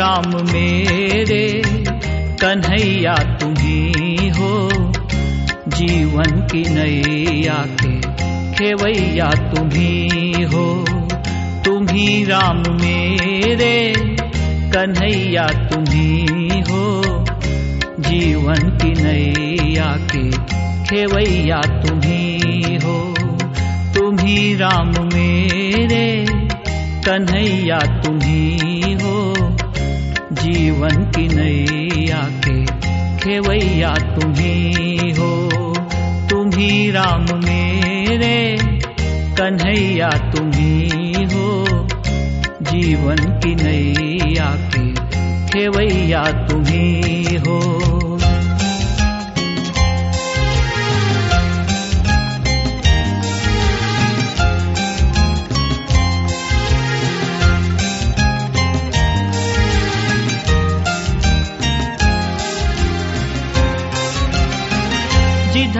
राम मेरे, कन्हैया तुम्ही हो। जीवन की नैया के खेवैया तुम्ही हो। तुम्ही राम मेरे, कन्हैया तुम्ही हो। जीवन की नैया के खेवैया तुम्ही हो। तुम्ही राम मेरे, कन्हैया तुम्ही जीवन की नैया के खेवैया तुम्ही हो। तुम्ही राम मेरे, कन्हैया तुम्ही हो जीवन की नैया के खेवैया तुम्ही हो।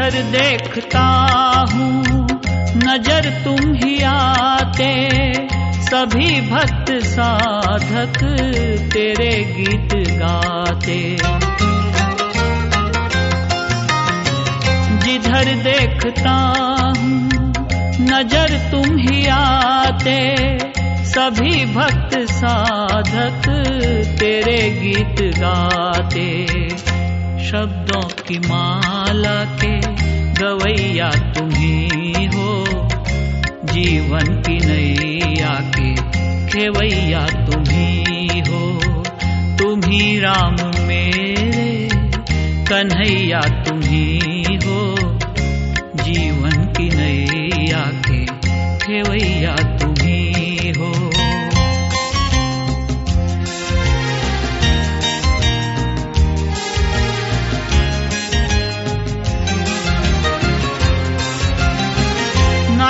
जिधर देखता हूँ। नज़र तुम ही आते, सभी भक्त साधक तेरे गीत गाते। जिधर देखता हूँ, नज़र तुम ही आते, सभी भक्त साधक तेरे गीत गाते। शब्दों की माला के गवैया तुम्ही हो, जीवन की नैया के खेवैया तुम्ही हो। तुम्ही राम मेरे, कन्हैया तुम्ही हो, जीवन की नैया के खेवैया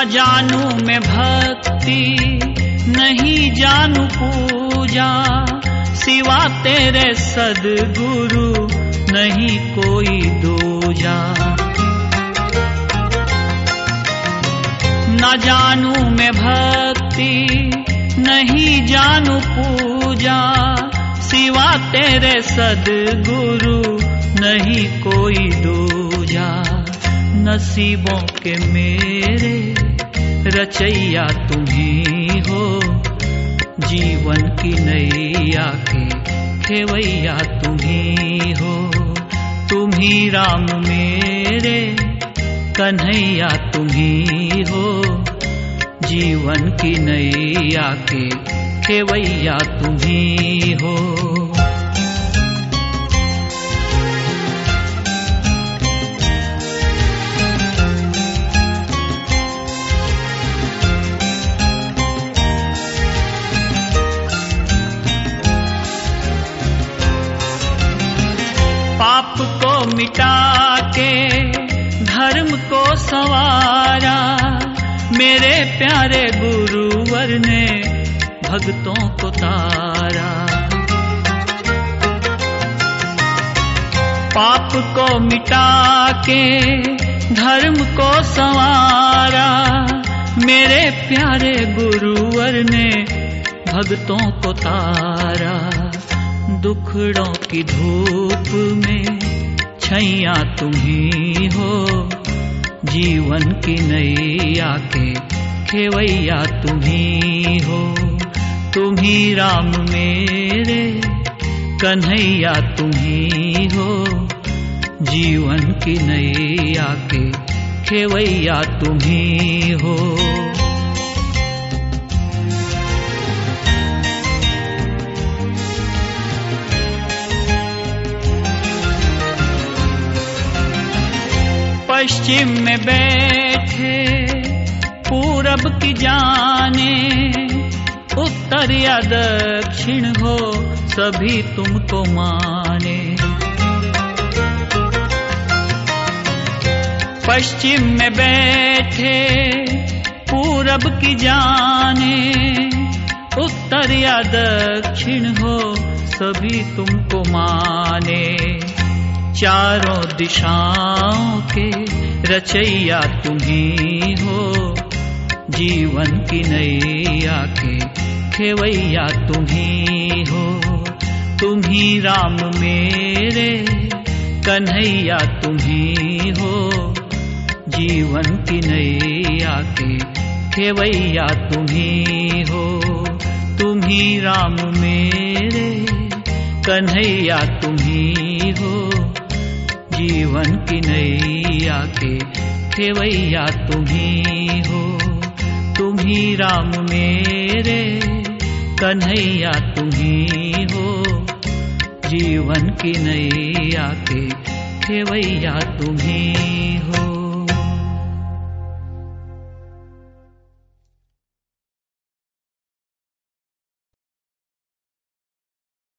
न जानू मैं भक्ति, नहीं जानू पूजा। सिवा तेरे सदगुरु, नहीं कोई दूजा। न जानू मैं भक्ति, नहीं जानू पूजा। सिवा तेरे सदगुरु, नहीं कोई दूजा। नसीबों के मेरे, रचैया तुम्ही हो जीवन की नैया के खेवैया तुम्ही हो तुम्ही राम मेरे, कन्हैया तुम्ही हो जीवन की नैया के खेवैया तुम्ही हो। पाप को मिटा के, धर्म को संवारा। मेरे प्यारे गुरुवर ने भक्तों को तारा। पाप को मिटा के, धर्म को संवारा। मेरे प्यारे गुरुवर ने भक्तों को तारा। दुखड़ों की धूप में छैया तुम्ही हो जीवन की नैया के खेवैया तुम्ही हो तुम्ही राम मेरे, कन्हैया तुम्ही हो जीवन की नैया के खेवैया तुम्ही हो। पश्चिम में बैठे, पूरब की जाने, उत्तर या दक्षिण हो, सभी तुमको माने। पश्चिम में बैठे, पूरब की जाने, उत्तर या दक्षिण हो, सभी तुमको माने। चारों दिशाओं के रचैया तुम्ही हो। जीवन की नैया के खेवैया तुम्ही हो। तुम ही राम मेरे, कन्हैया तुम ही। जीवन की नैया के खेवैया तुम ही। हो तुम ही राम मेरे, कन्हैया तुम ही हो। जीवन की नैया के ठेवैया तुम्ही हो, तुम्ही राम मेरे, कन्हैया तुम्ही हो। जीवन की नैया के ठेवैया तुम्ही हो।